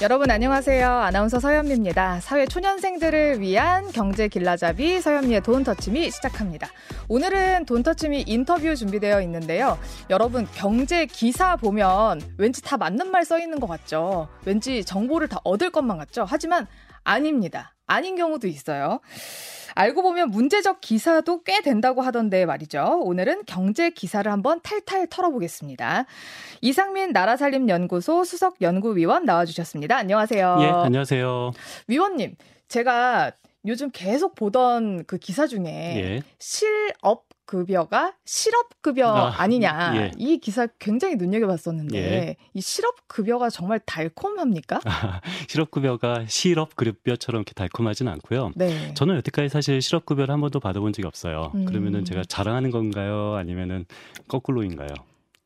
여러분 안녕하세요. 아나운서 서현미입니다. 사회 초년생들을 위한 경제 길라잡이 서현미의 돈 터치미 시작합니다. 오늘은 돈 터치미 인터뷰 준비되어 있는데요. 여러분 경제 기사 보면 왠지 다 맞는 말 써 있는 것 같죠. 왠지 정보를 다 얻을 것만 같죠. 하지만 아닙니다. 아닌 경우도 있어요. 알고 보면 문제적 기사도 꽤 된다고 하던데 말이죠. 오늘은 경제 기사를 한번 탈탈 털어보겠습니다. 이상민 나라살림연구소 수석 연구위원 나와주셨습니다. 안녕하세요. 예, 안녕하세요. 위원님, 제가 요즘 계속 보던 그 기사 중에 예. 실업 급여가 실업 급여 아, 니냐 예. 이 기사 굉장히 눈여겨봤었는데 예. 이 실업 급여가 정말 달콤합니까? 아, 실업 급여가 실업 급여처럼 이렇게 달콤하진 않고요. 네. 저는 여태까지 사실 실업 급여를 한 번도 받아본 적이 없어요. 음. 그러면은 제가 자랑하는 건가요? 아니면은 거꾸로인가요?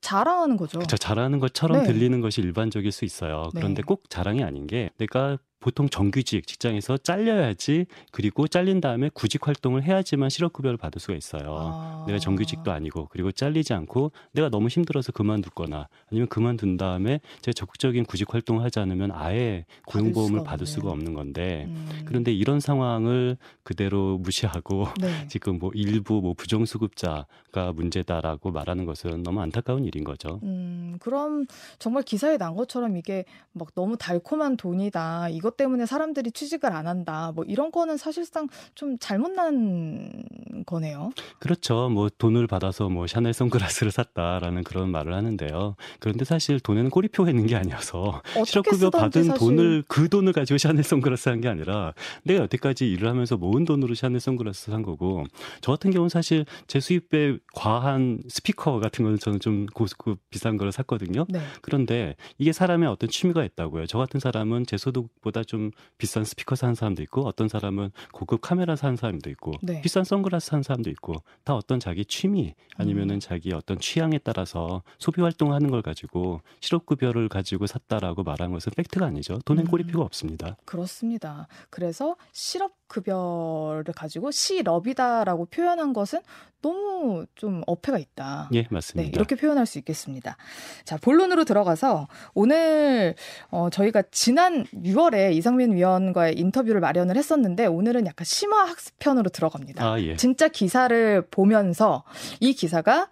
자랑하는 거죠. 그렇죠. 자랑하는 것처럼 네. 들리는 것이 일반적일 수 있어요. 그런데 네. 꼭 자랑이 아닌 게 내가 보통 정규직 직장에서 잘려야지 그리고 잘린 다음에 구직 활동을 해야지만 실업급여를 받을 수가 있어요. 아. 내가 정규직도 아니고 그리고 잘리지 않고 내가 너무 힘들어서 그만둘거나 아니면 그만둔 다음에 제가 적극적인 구직 활동을 하지 않으면 아예 고용보험을 받을, 받을 수가 없는 건데 음. 그런데 이런 상황을 그대로 무시하고 네. 지금 뭐 일부 뭐 부정수급자가 문제다라고 말하는 것은 너무 안타까운 일인 거죠. 음, 그럼 정말 기사에 난 것처럼 이게 막 너무 달콤한 돈이다. 이것 그것 때문에 사람들이 취직을 안 한다. 뭐 이런 거는 사실상 좀 잘못난 거네요. 그렇죠. 뭐 돈을 받아서 뭐 샤넬 선글라스를 샀다라는 그런 말을 하는데요. 그런데 사실 돈에는 꼬리표가 있는 게 아니어서 실업급여 받은 사실... 돈을 그 돈을 가지고 샤넬 선글라스 산게 아니라 내가 여태까지 일을 하면서 모은 돈으로 샤넬 선글라스 산 거고 저 같은 경우는 사실 제 수입에 과한 스피커 같은 거는 저는 좀 고급 비싼 거를 샀거든요. 네. 그런데 이게 사람의 어떤 취미가 있다고요. 저 같은 사람은 제 소득보다 좀 비싼 스피커 사는 사람도 있고 어떤 사람은 고급 카메라 사는 사람도 있고 네. 비싼 선글라스 사는 사람도 있고 다 어떤 자기 취미 아니면은 음. 자기 어떤 취향에 따라서 소비 활동을 하는 걸 가지고 실업급여를 가지고 샀다라고 말하는 것은 팩트가 아니죠. 돈엔 꼬리표가 음. 없습니다. 그렇습니다. 그래서 실업급여를 가지고 실업이다라고 표현한 것은 너무 좀 어폐가 있다. 예, 맞습니다. 네, 이렇게 표현할 수 있겠습니다. 자, 본론으로 들어가서 오늘 어, 저희가 지난 6월에 이상민 위원과의 인터뷰를 마련을 했었는데 오늘은 약간 심화 학습편으로 들어갑니다. 아, 예. 진짜 기사를 보면서 이 기사가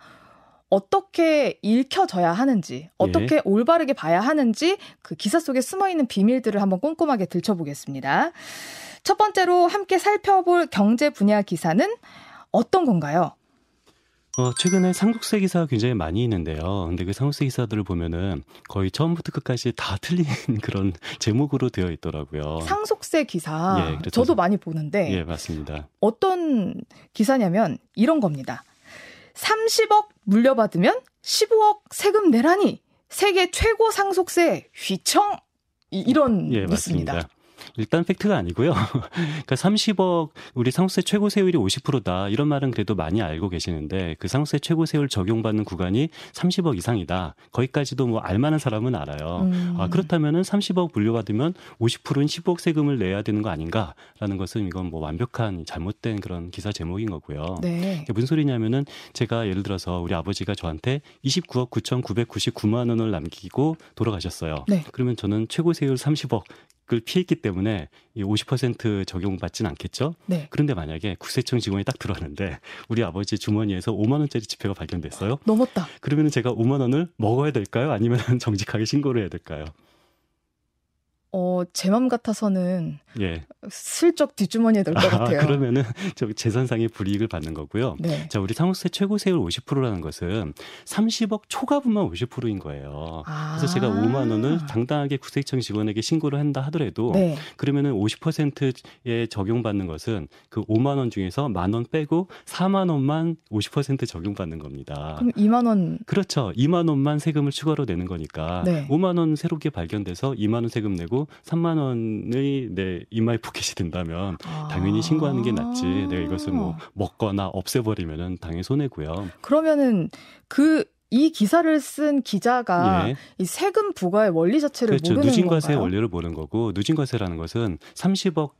어떻게 읽혀져야 하는지, 어떻게 예. 올바르게 봐야 하는지 그 기사 속에 숨어 있는 비밀들을 한번 꼼꼼하게 들춰보겠습니다. 첫 번째로 함께 살펴볼 경제 분야 기사는 어떤 건가요? 어, 최근에 삼국세 기사가 굉장히 많이 있는데요. 근데 그 삼국세 기사들을 보면은 거의 처음부터 끝까지 다 틀린 그런 제목으로 되어 있더라고요. 상속세 기사. 예. 저도 많이 보는데. 예, 맞습니다. 어떤 기사냐면 이런 겁니다. 30억 물려받으면 15억 세금 내라니 세계 최고 상속세 휘청 이런 예, 뉴스입니다. 맞습니다. 일단 팩트가 아니고요. 그러니까 30억 우리 상속세 최고 세율이 50%다 이런 말은 그래도 많이 알고 계시는데 그 상속세 최고 세율 적용받는 구간이 30억 이상이다. 거기까지도 뭐 알만한 사람은 알아요. 음. 아 그렇다면은 30억 물려받으면 50%는 10억 세금을 내야 되는 거 아닌가라는 것은 이건 뭐 완벽한 잘못된 그런 기사 제목인 거고요. 네. 무슨 소리냐면은 제가 예를 들어서 우리 아버지가 저한테 29억 9,999만 원을 남기고 돌아가셨어요. 네. 그러면 저는 최고 세율 30억 을 피했기 때문에 이 50% 적용받지는 않겠죠. 네. 그런데 만약에 국세청 직원이 딱 들어왔는데 우리 아버지 주머니에서 5만 원짜리 지폐가 발견됐어요. 넘었다. 그러면 제가 5만 원을 먹어야 될까요? 아니면 정직하게 신고를 해야 될까요? 어, 제 맘 같아서는 예. 슬쩍 뒷주머니에 넣을 것 아, 같아요. 그러면은 저 재산상의 불이익을 받는 거고요. 네. 자, 우리 상속세 최고 세율 50%라는 것은 30억 초과분만 50%인 거예요. 아. 그래서 제가 5만 원을 당당하게 국세청 직원에게 신고를 한다 하더라도 네. 그러면은 50%에 적용받는 것은 그 5만 원 중에서 만 원 빼고 4만 원만 50% 적용받는 겁니다. 그럼 2만 원 그렇죠. 2만 원만 세금을 추가로 내는 거니까 네. 5만 원 새롭게 발견돼서 2만 원 세금 내고 3만 원이 내 my pocket이 된다면 당연히 신고하는 게 낫지. 내가 이것을 뭐 먹거나 없애버리면은 당연히 손해고요. 그러면은 그이 기사를 쓴 기자가 예. 이 세금 부과의 원리 자체를 그렇죠. 모르는 누진과세 원리를 모르는 거고 누진과세라는 것은 30억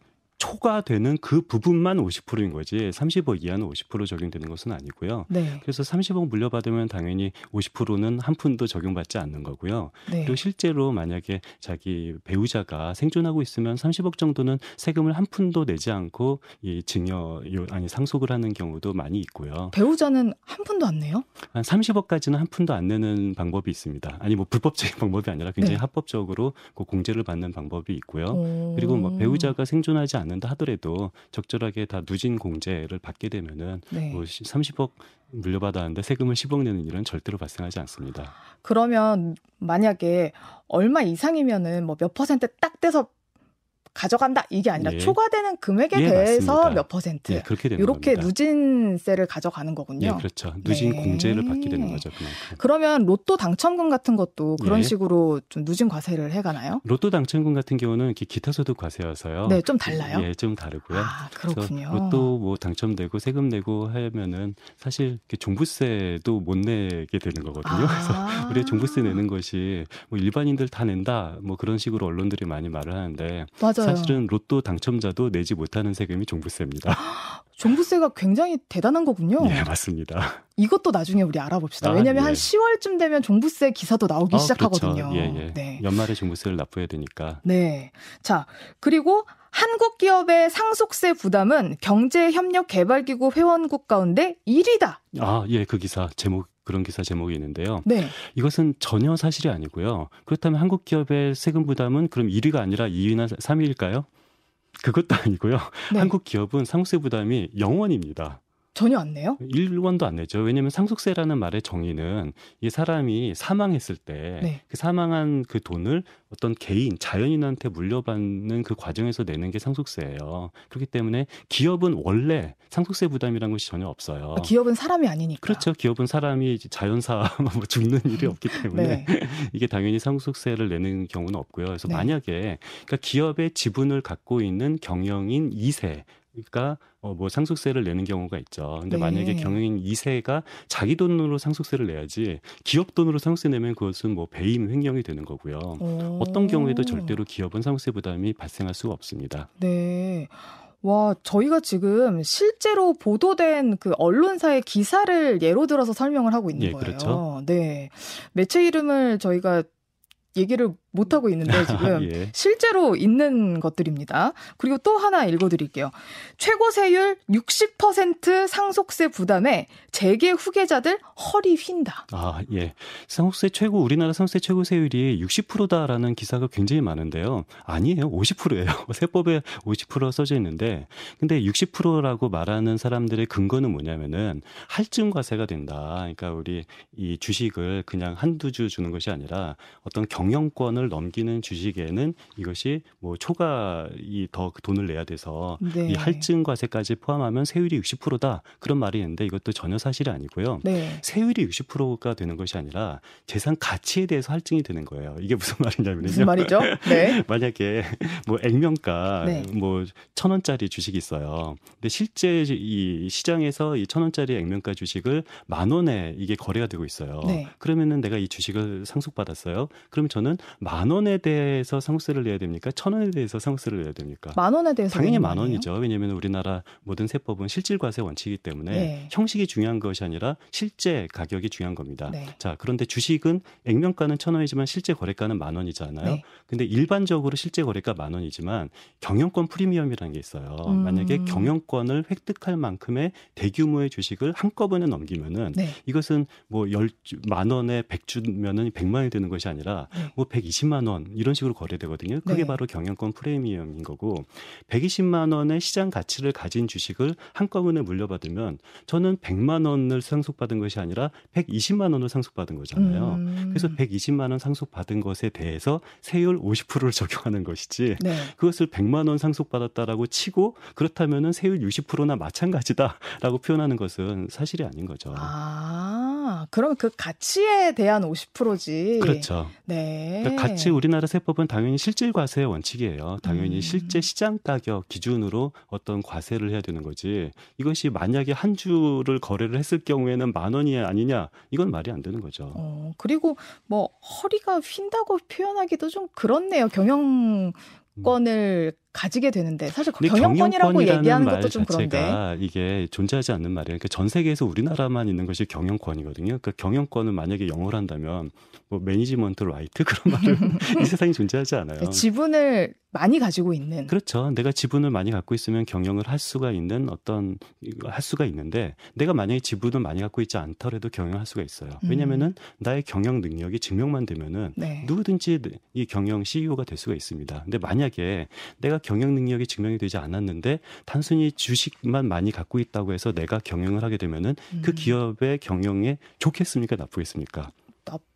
초과되는 그 부분만 50%인 거지 30억 이하는 50% 적용되는 것은 아니고요. 네. 그래서 30억 물려받으면 당연히 50%는 한 푼도 적용받지 않는 거고요. 네. 그리고 실제로 만약에 자기 배우자가 생존하고 있으면 30억 정도는 세금을 한 푼도 내지 않고 이 증여 아니 상속을 하는 경우도 많이 있고요. 배우자는 한 푼도 안 내요? 한 30억까지는 한 푼도 안 내는 방법이 있습니다. 아니 뭐 불법적인 방법이 아니라 굉장히 네. 합법적으로 그 공제를 받는 방법이 있고요. 오. 그리고 뭐 배우자가 생존하지 않는 다 하더라도 적절하게 다 누진 공제를 받게 되면은 네. 뭐 30억 물려받았는데 세금을 10억 내는 일은 절대로 발생하지 않습니다. 그러면 만약에 얼마 이상이면은 뭐 몇 퍼센트 딱 떼서 가져간다 이게 아니라 예. 초과되는 금액에 예, 대해서 맞습니다. 몇 퍼센트 예, 그렇게 되는 이렇게 겁니다. 누진세를 가져가는 거군요. 예, 그렇죠. 누진 네. 공제를 받게 되는 거죠. 그만큼. 그러면 로또 당첨금 같은 것도 그런 예. 식으로 좀 누진 과세를 해가나요? 로또 당첨금 같은 경우는 기타 소득 과세여서요. 네, 좀 달라요. 예, 좀 다르고요. 아, 그렇군요. 로또 뭐 당첨되고 세금 내고 하면은 사실 종부세도 못 내게 되는 거거든요. 아. 그래서 우리 종부세 내는 것이 뭐 일반인들 다 낸다 뭐 그런 식으로 언론들이 많이 말을 하는데 맞아요. 사실은 로또 당첨자도 내지 못하는 세금이 종부세입니다. 종부세가 굉장히 대단한 거군요. 네, 맞습니다. 이것도 나중에 우리 알아봅시다. 아, 왜냐하면 예. 한 10월쯤 되면 종부세 기사도 나오기 아, 시작하거든요. 그렇죠. 예, 예. 네. 연말에 종부세를 납부해야 되니까. 네. 자, 그리고 한국 기업의 상속세 부담은 경제협력개발기구 회원국 가운데 1위다. 아, 예, 그 기사 제목 그런 기사 제목이 있는데요. 네. 이것은 전혀 사실이 아니고요. 그렇다면 한국 기업의 세금 부담은 그럼 1위가 아니라 2위나 3위일까요? 그것도 아니고요. 네. 한국 기업은 상속세 부담이 0원입니다. 전혀 안 내요? 1원도 안 내죠. 왜냐하면 상속세라는 말의 정의는 이 사람이 사망했을 때그 네. 그 사망한 그 돈을 어떤 개인, 자연인한테 물려받는 그 과정에서 내는 게 상속세예요. 그렇기 때문에 기업은 원래 상속세 부담이라는 것이 전혀 없어요. 아, 기업은 사람이 아니니까. 그렇죠. 기업은 사람이 자연사 뭐 죽는 일이 없기 때문에 네. 이게 당연히 상속세를 내는 경우는 없고요. 그래서 네. 만약에 그러니까 기업의 지분을 갖고 있는 경영인 2세 그러니까 어, 뭐 상속세를 내는 경우가 있죠. 근데 네. 만약에 경영인 2세가 자기 돈으로 상속세를 내야지 기업 돈으로 상속세 내면 그것은 뭐 배임 횡령이 되는 거고요. 오. 어떤 경우에도 절대로 기업은 상속세 부담이 발생할 수가 없습니다. 네. 와, 저희가 지금 실제로 보도된 그 언론사의 기사를 예로 들어서 설명을 하고 있는 예, 거예요. 그렇죠. 네. 매체 이름을 저희가 얘기를 못 하고 있는데 지금 예. 실제로 있는 것들입니다. 그리고 또 하나 읽어드릴게요. 최고 세율 60% 상속세 부담에 재계 후계자들 허리 휜다. 아 예, 상속세 최고 우리나라 상속세 최고 세율이 60%다라는 기사가 굉장히 많은데요. 아니에요, 50%예요. 세법에 50% 써져 있는데, 근데 60%라고 말하는 사람들의 근거는 뭐냐면은 할증 과세가 된다. 그러니까 우리 이 주식을 그냥 한두 주 주는 것이 아니라 어떤 경영권을 원을 넘기는 주식에는 이것이 뭐 초과 이더 그 돈을 내야 돼서 네. 이 할증 과세까지 포함하면 세율이 60%다 그런 말이 있는데 이것도 전혀 사실이 아니고요. 네. 세율이 60%가 되는 것이 아니라 재산 가치에 대해서 할증이 되는 거예요. 이게 무슨 말이냐면요. 무슨 말이죠? 네. 만약에 뭐 액면가 네. 뭐천 원짜리 주식이 있어요. 근데 실제 이 시장에서 이 천 원짜리 액면가 주식을 만 원에 이게 거래가 되고 있어요. 네. 그러면은 내가 이 주식을 상속받았어요. 그러면 저는 만 원에 대해서 상속세를 내야 됩니까? 천 원에 대해서 상속세를 내야 됩니까? 만 원에 대해서 당연히 만 원이죠. 왜냐하면 우리나라 모든 세법은 실질과세 원칙이기 때문에 네. 형식이 중요한 것이 아니라 실제 가격이 중요한 겁니다. 네. 자 그런데 주식은 액면가는 천 원이지만 실제 거래가는 만 원이잖아요. 네. 근데 일반적으로 실제 거래가 만 원이지만 경영권 프리미엄이라는 게 있어요. 음. 만약에 경영권을 획득할 만큼의 대규모의 주식을 한꺼번에 넘기면은 네. 이것은 뭐 열 만 원에 백 주면은 백만 원이 되는 것이 아니라 네. 뭐 백이십 120만 원 이런 식으로 거래되거든요. 그게 네. 바로 경영권 프리미엄인 거고 120만 원의 시장 가치를 가진 주식을 한꺼번에 물려받으면 저는 100만 원을 상속받은 것이 아니라 120만 원을 상속받은 거잖아요. 음. 그래서 120만 원 상속받은 것에 대해서 세율 50%를 적용하는 것이지 네. 그것을 100만 원 상속받았다라고 치고 그렇다면은 세율 60%나 마찬가지다라고 표현하는 것은 사실이 아닌 거죠. 아, 그럼 그 가치에 대한 50%지. 그렇죠. 네. 그러니까 같이 우리나라 세법은 당연히 실질 과세의 원칙이에요. 당연히 음. 실제 시장 가격 기준으로 어떤 과세를 해야 되는 거지. 이것이 만약에 한 주를 거래를 했을 경우에는 만 원이 아니냐 이건 말이 안 되는 거죠. 어, 그리고 뭐 허리가 휜다고 표현하기도 좀 그렇네요. 경영 권을 가지게 되는데 사실 경영권이라고 얘기하는 것도 좀 그런데 이게 존재하지 않는 말이에요. 그러니까 전 세계에서 우리나라만 있는 것이 경영권이거든요. 그러니까 경영권은 만약에 영어를 한다면 뭐 management right 그런 말은 이 세상에 존재하지 않아요. 지분을 많이 가지고 있는 그렇죠. 내가 지분을 많이 갖고 있으면 경영을 할 수가 있는 어떤 할 수가 있는데 내가 만약에 지분을 많이 갖고 있지 않더라도 경영할 수가 있어요. 왜냐면은 음. 나의 경영 능력이 증명만 되면은 네. 누구든지 이 경영 CEO가 될 수가 있습니다. 근데 만약에 내가 경영 능력이 증명이 되지 않았는데 단순히 주식만 많이 갖고 있다고 해서 내가 경영을 하게 되면은 그 음. 그 기업의 경영에 좋겠습니까 나쁘겠습니까?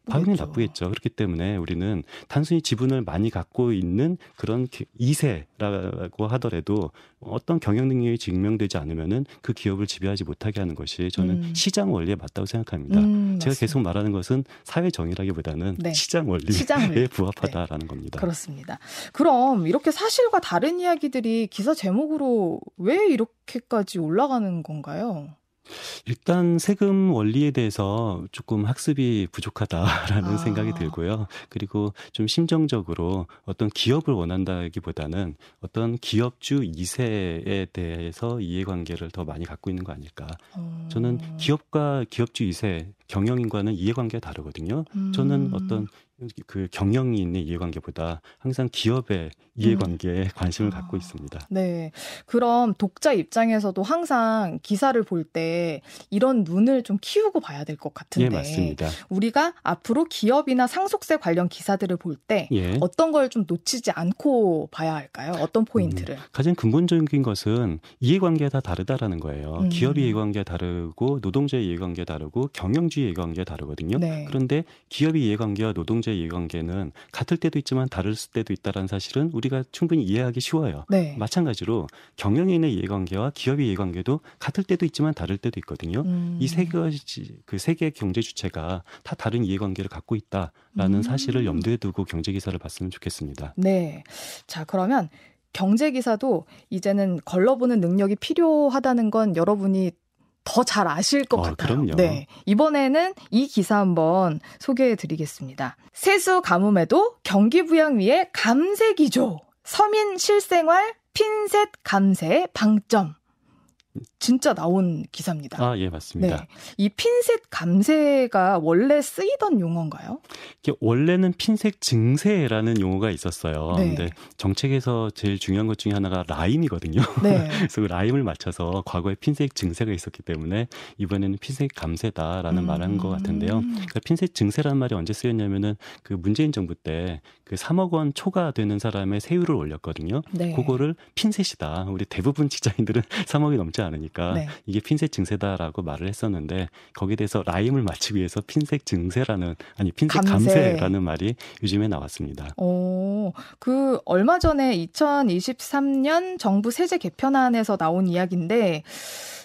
당연히 나쁘겠죠. 그렇기 때문에 우리는 단순히 지분을 많이 갖고 있는 그런 이세라고 하더라도 어떤 경영 능력이 증명되지 않으면은 그 기업을 지배하지 못하게 하는 것이 저는 음. 시장 원리에 맞다고 생각합니다. 음, 제가 계속 말하는 것은 사회 정의라기보다는 네. 시장 원리에 시장 부합하다라는 네. 겁니다. 그렇습니다. 그럼 이렇게 사실과 다른 이야기들이 기사 제목으로 왜 이렇게까지 올라가는 건가요? 일단 세금 원리에 대해서 조금 학습이 부족하다라는 아. 생각이 들고요. 그리고 좀 심정적으로 어떤 기업을 원한다기보다는 어떤 기업주 2세에 대해서 이해관계를 더 많이 갖고 있는 거 아닐까. 음. 저는 기업과 기업주 2세 경영인과는 이해관계가 다르거든요. 음. 저는 어떤 그 경영이 있는 이해관계보다 항상 기업의 이해관계에 음. 관심을 아, 갖고 있습니다. 네. 그럼 독자 입장에서도 항상 기사를 볼 때 이런 눈을 좀 키우고 봐야 될 것 같은데. 예, 맞습니다. 우리가 앞으로 기업이나 상속세 관련 기사들을 볼때 예. 어떤 걸 좀 놓치지 않고 봐야 할까요? 어떤 포인트를? 음, 가장 근본적인 것은 이해관계가 다 다르다라는 거예요. 음. 기업 이해관계가 다르고 노동자의 이해관계가 다르고 경영주의 이해관계가 다르거든요. 네. 그런데 기업의 이해관계와 노동 자의 이해관계는 같을 때도 있지만 다를 때도 있다라는 사실은 우리 우리가 충분히 이해하기 쉬워요. 네. 마찬가지로 경영인의 이해관계와 기업의 이해관계도 같을 때도 있지만 다를 때도 있거든요. 음. 이세 가지 그 세계 경제 주체가 다 다른 이해관계를 갖고 있다라는 음. 사실을 염두에 두고 경제 기사를 봤으면 좋겠습니다. 네. 자, 그러면 경제 기사도 이제는 걸러보는 능력이 필요하다는 건 여러분이 더 잘 아실 것 아, 같아요. 그럼요. 네. 이번에는 이 기사 한번 소개해 드리겠습니다. 세수 가뭄에도 경기 부양위의 감세 기조 서민 실생활 핀셋 감세의 방점. 진짜 나온 기사입니다. 아, 예, 맞습니다. 네. 이 핀셋 감세가 원래 쓰이던 용어인가요? 원래는 핀셋 증세라는 용어가 있었어요. 네. 근데 정책에서 제일 중요한 것 중에 하나가 라임이거든요. 네. 그래서 그 라임을 맞춰서 과거에 핀셋 증세가 있었기 때문에 이번에는 핀셋 감세다라는 음. 말을 한것 같은데요. 그러니까 핀셋 증세라는 말이 언제 쓰였냐면은 그 문재인 정부 때 그 3억 원 초과 되는 사람의 세율을 올렸거든요. 네. 그거를 핀셋이다. 우리 대부분 직장인들은 3억이 넘지 않으니까 네. 이게 핀셋 증세다라고 말을 했었는데 거기에 대해서 라임을 맞추기 위해서 핀셋 증세라는 아니 핀셋 감세. 라는 말이 요즘에 나왔습니다. 오, 그 얼마 전에 2023년 정부 세제 개편안에서 나온 이야기인데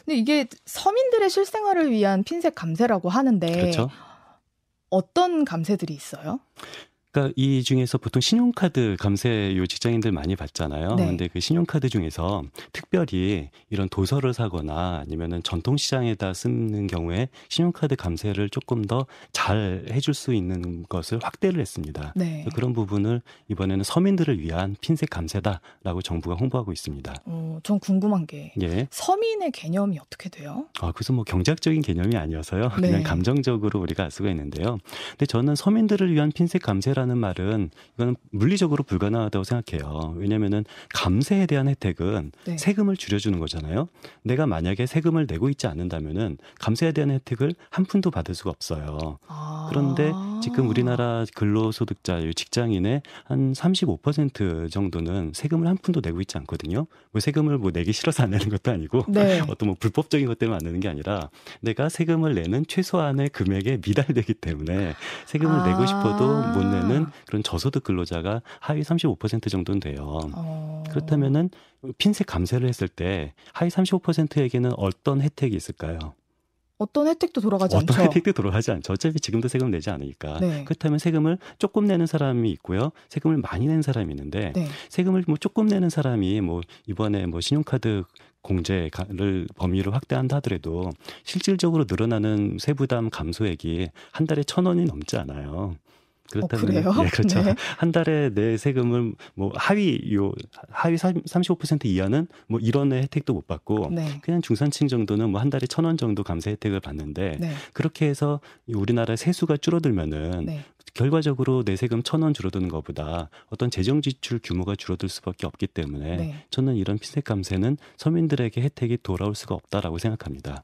근데 이게 서민들의 실생활을 위한 핀셋 감세라고 하는데 그렇죠. 어떤 감세들이 있어요? 그러니까 이 중에서 보통 신용카드 감세 요 직장인들 많이 받잖아요. 네. 근데 그 신용카드 중에서 특별히 이런 도서를 사거나 아니면은 전통시장에다 쓰는 경우에 신용카드 감세를 조금 더 잘 해줄 수 있는 것을 확대를 했습니다. 네. 그런 부분을 이번에는 서민들을 위한 핀셋 감세다라고 정부가 홍보하고 있습니다. 어, 전 궁금한 게 예. 서민의 개념이 어떻게 돼요? 아, 그래서 뭐 경제학적인 개념이 아니어서요. 네. 그냥 감정적으로 우리가 알 수가 있는데요. 근데 저는 서민들을 위한 핀셋 감세라 감세라는 말은 이건 물리적으로 불가능하다고 생각해요. 왜냐면은 감세에 대한 혜택은 네. 세금을 줄여주는 거잖아요. 내가 만약에 세금을 내고 있지 않는다면은 감세에 대한 혜택을 한 푼도 받을 수가 없어요. 아. 그런데 지금 우리나라 근로소득자 직장인의 한 35% 정도는 세금을 한 푼도 내고 있지 않거든요. 뭐 세금을 뭐 내기 싫어서 안 내는 것도 아니고 네. 어떤 뭐 불법적인 것 때문에 안 내는 게 아니라 내가 세금을 내는 최소한의 금액에 미달되기 때문에 세금을 아. 내고 싶어도 못 내는 되는 그런 저소득 근로자가 하위 35% 정도는 돼요. 어... 그렇다면은 핀셋 감세를 했을 때 하위 35%에게는 어떤 혜택이 있을까요? 어떤 혜택도 돌아가지 어떤 않죠. 어떤 혜택도 돌아가지 않죠. 어차피 지금도 세금 내지 않으니까. 네. 그렇다면 세금을 조금 내는 사람이 있고요. 세금을 많이 내는 사람이 있는데 네. 세금을 뭐 조금 내는 사람이 뭐 이번에 뭐 신용카드 공제를 범위를 확대한다 하더라도 실질적으로 늘어나는 세부담 감소액이 한 달에 천 원이 넘지 않아요. 그렇다면 어, 네, 그렇죠. 네. 한 달에 내 세금을 뭐 하위 요 하위 35% 이하는 뭐 이런 혜택도 못 받고 네. 그냥 중산층 정도는 뭐 한 달에 천원 정도 감세 혜택을 받는데 네. 그렇게 해서 우리나라 세수가 줄어들면은 네. 결과적으로 내 세금 천원 줄어드는 것보다 어떤 재정 지출 규모가 줄어들 수밖에 없기 때문에 네. 저는 이런 피세 감세는 서민들에게 혜택이 돌아올 수가 없다라고 생각합니다.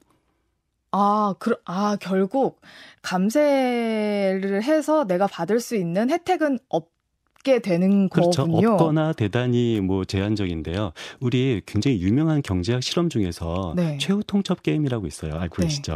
아, 그, 아, 결국 감세를 해서 내가 받을 수 있는 혜택은 없 되는 그렇죠. 거군요. 없거나 대단히 뭐 제한적인데요. 우리 굉장히 유명한 경제학 실험 중에서 네. 최후 통첩 게임이라고 있어요. 알고 네. 계시죠?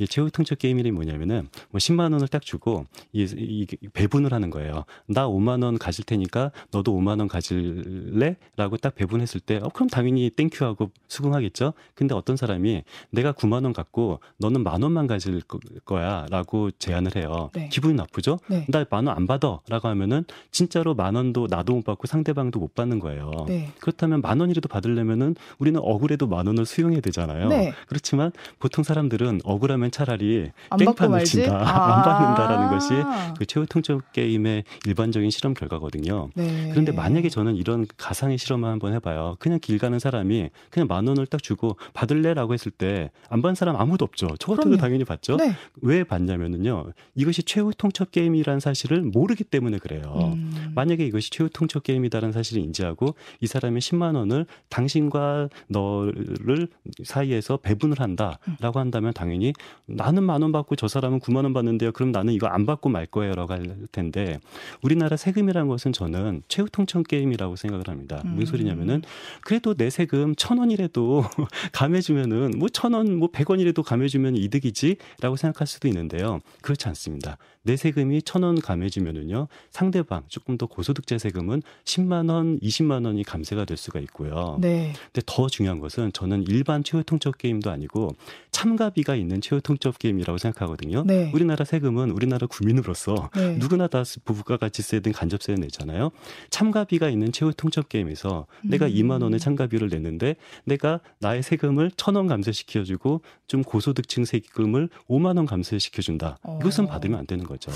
이 최후 통첩 게임 이름이 뭐냐면은 뭐 10만 원을 딱 주고 이, 이 배분을 하는 거예요. 나 5만 원 가질 테니까 너도 5만 원 가질래? 라고 딱 배분했을 때 어, 그럼 당연히 thank you 하고 수긍하겠죠? 근데 어떤 사람이 내가 9만 원 갖고 너는 만 원만 가질 거야 라고 제안을 해요. 네. 기분이 나쁘죠? 네. 나만 원 안 받아 라고 하면은 진짜로 만 원도 나도 못 받고 상대방도 못 받는 거예요. 네. 그렇다면 만 원이라도 받으려면은 우리는 억울해도 만 원을 수용해야 되잖아요. 네. 그렇지만 보통 사람들은 억울하면 그러면 차라리 땡판을 친다, 아~ 안 받는다라는 것이 그 최후 통첩 게임의 일반적인 실험 결과거든요. 네. 그런데 만약에 저는 이런 가상의 실험을 한번 해봐요. 그냥 길 가는 사람이 그냥 만 원을 딱 주고 받을래라고 했을 때 안 받는 사람 아무도 없죠. 저 같은 도 당연히 받죠. 네. 왜 받냐면은요, 이것이 최후 통첩 게임이라는 사실을 모르기 때문에 그래요. 음. 만약에 이것이 최후 통첩 게임이다라는 사실을 인지하고 이 사람이 10만 원을 당신과 너를 사이에서 배분을 한다라고 한다면 당연히 나는 만 원 받고 저 사람은 9만 원 받는데요. 그럼 나는 이거 안 받고 말 거예요라고 할 텐데 우리나라 세금이라는 것은 저는 최후 통첩 게임이라고 생각을 합니다. 음. 무슨 소리냐면은 그래도 내 세금 천 원이라도 감해주면은 뭐 천 원, 뭐 백 원이라도 감해주면 이득이지라고 생각할 수도 있는데요. 그렇지 않습니다. 내 세금이 천 원 감해지면은요 상대방 조금 더 고소득자 세금은 10만 원, 20만 원이 감세가 될 수가 있고요. 네. 근데 더 중요한 것은 저는 일반 최후 통첩 게임도 아니고 참가비가 있는 최후 통첩 게임이라고 생각하거든요. 네. 우리나라 세금은 우리나라 국민으로서 네. 누구나 다 부가가치세든 간접세를 내잖아요. 참가비가 있는 최후 통첩 게임에서 음. 내가 2만 원의 참가비를 냈는데 내가 나의 세금을 천 원 감세시켜주고 좀 고소득층 세금을 5만 원 감세시켜준다. 어. 이것은 받으면 안 되는 거죠.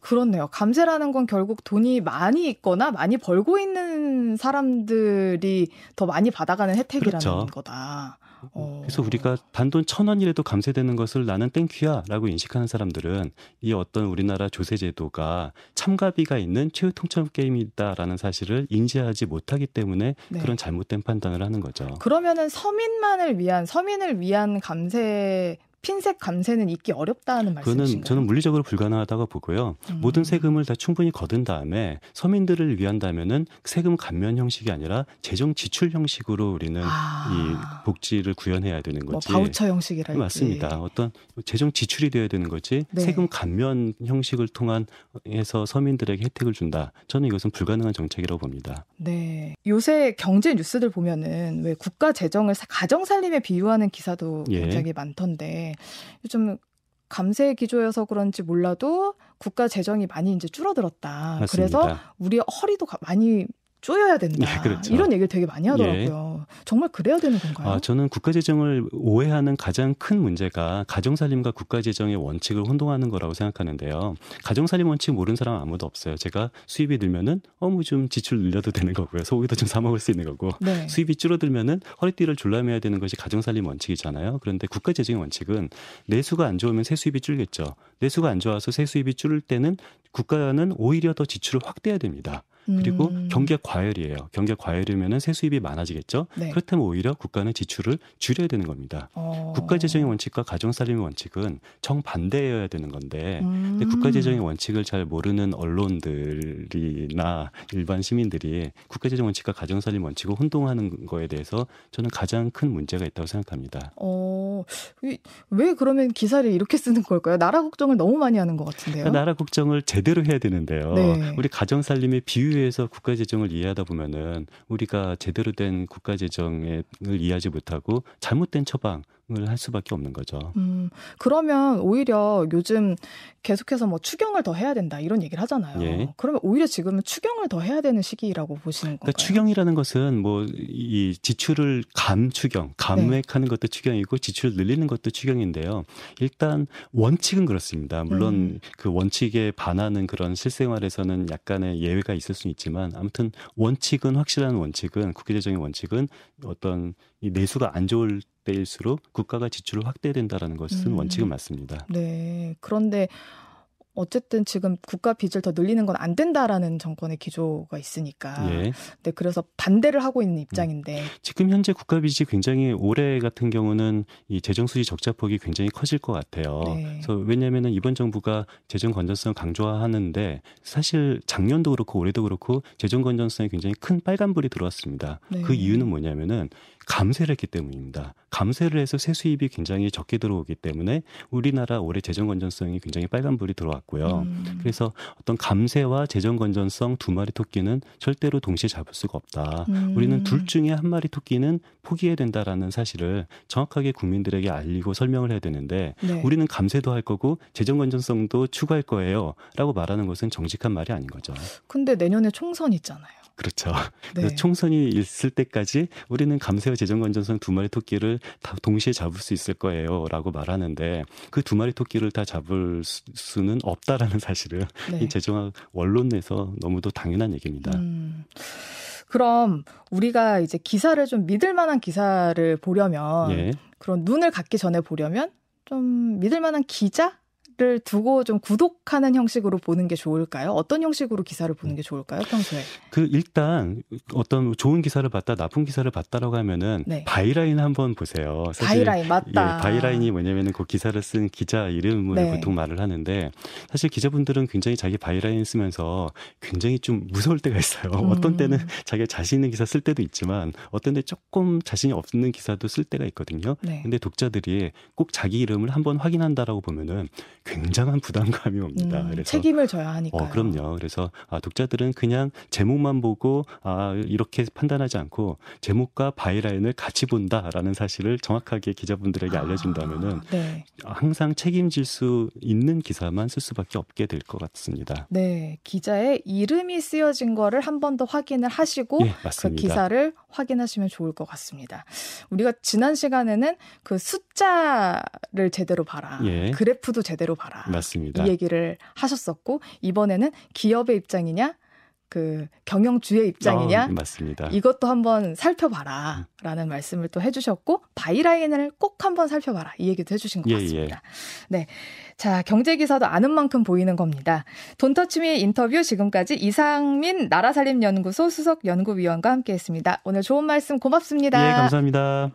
그렇네요. 감세라는 건 결국 돈이 많이 있거나 많이 벌고 있는 사람들이 더 많이 받아가는 혜택이라는 그렇죠. 거다. 어. 그래서 우리가 단돈 천 원이라도 감세되는 것을 나는 thank you야라고 인식하는 사람들은 이 어떤 우리나라 조세 제도가 참가비가 있는 최후 통첩 게임이다라는 사실을 인지하지 못하기 때문에 네. 그런 잘못된 판단을 하는 거죠. 그러면은 서민만을 위한 서민을 위한 감세 핀셋 감세는 있기 어렵다는 말씀이신가요? 저는 물리적으로 불가능하다고 보고요. 음. 모든 세금을 다 충분히 거둔 다음에 서민들을 위한다면은 세금 감면 형식이 아니라 재정 지출 형식으로 우리는 아. 이 복지를 구현해야 되는 뭐 거지. 뭐 바우처 형식이랄지. 맞습니다. 어떤 재정 지출이 돼야 되는 거지. 네. 세금 감면 형식을 통한 해서 서민들에게 혜택을 준다. 저는 이것은 불가능한 정책이라고 봅니다. 네. 요새 경제 뉴스들 보면은 왜 국가 재정을 가정 살림에 비유하는 기사도 예. 굉장히 많던데 요즘 감세 기조여서 그런지 몰라도 국가 재정이 많이 이제 줄어들었다. 맞습니다. 그래서 우리 허리도 많이 쪼여야 된다. 네, 그렇죠. 이런 얘기를 되게 많이 하더라고요. 예. 정말 그래야 되는 건가요? 아, 저는 국가재정을 오해하는 가장 큰 문제가 가정살림과 국가재정의 원칙을 혼동하는 거라고 생각하는데요. 가정살림 원칙 모르는 사람 아무도 없어요. 제가 수입이 늘면은 어무 좀 지출 늘려도 되는 거고요. 소고기도 좀 사 먹을 수 있는 거고 네. 수입이 줄어들면은 허리띠를 졸라매야 되는 것이 가정살림 원칙이잖아요. 그런데 국가재정의 원칙은 내수가 안 좋으면 세수입이 줄겠죠. 내수가 안 좋아서 세수입이 줄을 때는 국가는 오히려 더 지출을 확대해야 됩니다. 그리고 음. 경기가 과열이에요. 경기가 과열이면 세수입이 많아지겠죠. 네. 그렇다면 오히려 국가는 지출을 줄여야 되는 겁니다. 어. 국가재정의 원칙과 가정살림의 원칙은 정반대여야 되는 건데 음. 국가재정의 원칙을 잘 모르는 언론들이나 일반 시민들이 국가재정 원칙과 가정살림 원칙을 혼동하는 거에 대해서 저는 가장 큰 문제가 있다고 생각합니다. 어, 왜 그러면 기사를 이렇게 쓰는 걸까요? 나라 걱정을 너무 많이 하는 것 같은데요. 그러니까 나라 걱정을 제대로 해야 되는데요. 네. 우리 가정살림의 비유 비유해서 국가 재정을 이해하다 보면은 우리가 제대로 된 국가 재정을 이해하지 못하고 잘못된 처방 할 수밖에 없는 거죠. 음, 그러면 오히려 요즘 계속해서 뭐 추경을 더 해야 된다 이런 얘기를 하잖아요. 예. 그러면 오히려 지금은 추경을 더 해야 되는 시기라고 보시는 건가요? 그러니까 추경이라는 것은 뭐 이 지출을 감추경, 감액하는 네. 것도 추경이고 지출을 늘리는 것도 추경인데요. 일단 원칙은 그렇습니다. 물론 음. 그 원칙에 반하는 그런 실생활에서는 약간의 예외가 있을 수는 있지만 아무튼 원칙은 확실한 원칙은 국회재정의 원칙은 어떤 이 내수가 안 좋을 때일수록 국가가 지출을 확대된다라는 것은 음. 원칙은 맞습니다. 네. 그런데 어쨌든 지금 국가 빚을 더 늘리는 건 안 된다라는 정권의 기조가 있으니까. 예. 네, 그래서 반대를 하고 있는 입장인데. 음. 지금 현재 국가 빚이 굉장히 올해 같은 경우는 이 재정 수지 적자폭이 굉장히 커질 것 같아요. 네. 그래서 왜냐하면은 이번 정부가 재정 건전성 강조하는데 사실 작년도 그렇고 올해도 그렇고 재정 건전성에 굉장히 큰 빨간불이 들어왔습니다. 네. 그 이유는 뭐냐면은 감세를 했기 때문입니다. 감세를 해서 세수입이 굉장히 적게 들어오기 때문에 우리나라 올해 재정 건전성이 굉장히 빨간불이 들어왔고요. 음. 그래서 어떤 감세와 재정 건전성 두 마리 토끼는 절대로 동시에 잡을 수가 없다. 음. 우리는 둘 중에 한 마리 토끼는 포기해야 된다라는 사실을 정확하게 국민들에게 알리고 설명을 해야 되는데 네. 우리는 감세도 할 거고 재정 건전성도 추구할 거예요라고 말하는 것은 정직한 말이 아닌 거죠. 근데 내년에 총선 있잖아요. 그렇죠. 네. 그래서 총선이 있을 때까지 우리는 감세와 재정 건전성 두 마리 토끼를 다 동시에 잡을 수 있을 거예요라고 말하는데 그 두 마리 토끼를 다 잡을 수는 없다라는 사실을 네. 이 재정학 원론에서 너무도 당연한 얘기입니다. 음. 그럼 우리가 이제 기사를 좀 믿을 만한 기사를 보려면 예. 그런 눈을 갖기 전에 보려면 좀 믿을 만한 기자 를 두고 좀 구독하는 형식으로 보는 게 좋을까요? 어떤 형식으로 기사를 보는 게 좋을까요? 평소에? 그 일단 어떤 좋은 기사를 봤다, 나쁜 기사를 봤다라고 하면은 네. byline 한번 보세요. byline 맞다. 예, byline이 뭐냐면은 그 기사를 쓴 기자 이름을 네. 보통 말을 하는데 사실 기자분들은 굉장히 자기 byline 쓰면서 굉장히 좀 무서울 때가 있어요. 음. 어떤 때는 자기가 자신 있는 기사 쓸 때도 있지만 어떤 때 조금 자신이 없는 기사도 쓸 때가 있거든요. 네. 근데 독자들이 꼭 자기 이름을 한번 확인한다라고 보면은 굉장한 부담감이 옵니다. 음, 그래서 책임을 져야 하니까. 어, 그럼요. 그래서 아, 독자들은 그냥 제목만 보고 아, 이렇게 판단하지 않고 제목과 byline을 같이 본다라는 사실을 정확하게 기자분들에게 아, 알려준다면은 네. 항상 책임질 수 있는 기사만 쓸 수밖에 없게 될 것 같습니다. 네, 기자의 이름이 쓰여진 거를 한 번 더 확인을 하시고 예, 그 기사를 확인하시면 좋을 것 같습니다. 우리가 지난 시간에는 그 숫자를 제대로 봐라, 예. 그래프도 제대로 봐라. 맞습니다. 이 얘기를 하셨었고 이번에는 기업의 입장이냐 그 경영주의 입장이냐? 어, 맞습니다. 이것도 한번 살펴봐라. 라는 말씀을 또 해주셨고, byline을 꼭 한번 살펴봐라. 이 얘기도 해주신 것 예, 예. 같습니다. 예. 네. 자, 경제 기사도 아는 만큼 보이는 겁니다. 돈터치미 인터뷰 지금까지 이상민 나라살림연구소 수석 연구위원과 함께 했습니다. 오늘 좋은 말씀 고맙습니다. 예, 감사합니다.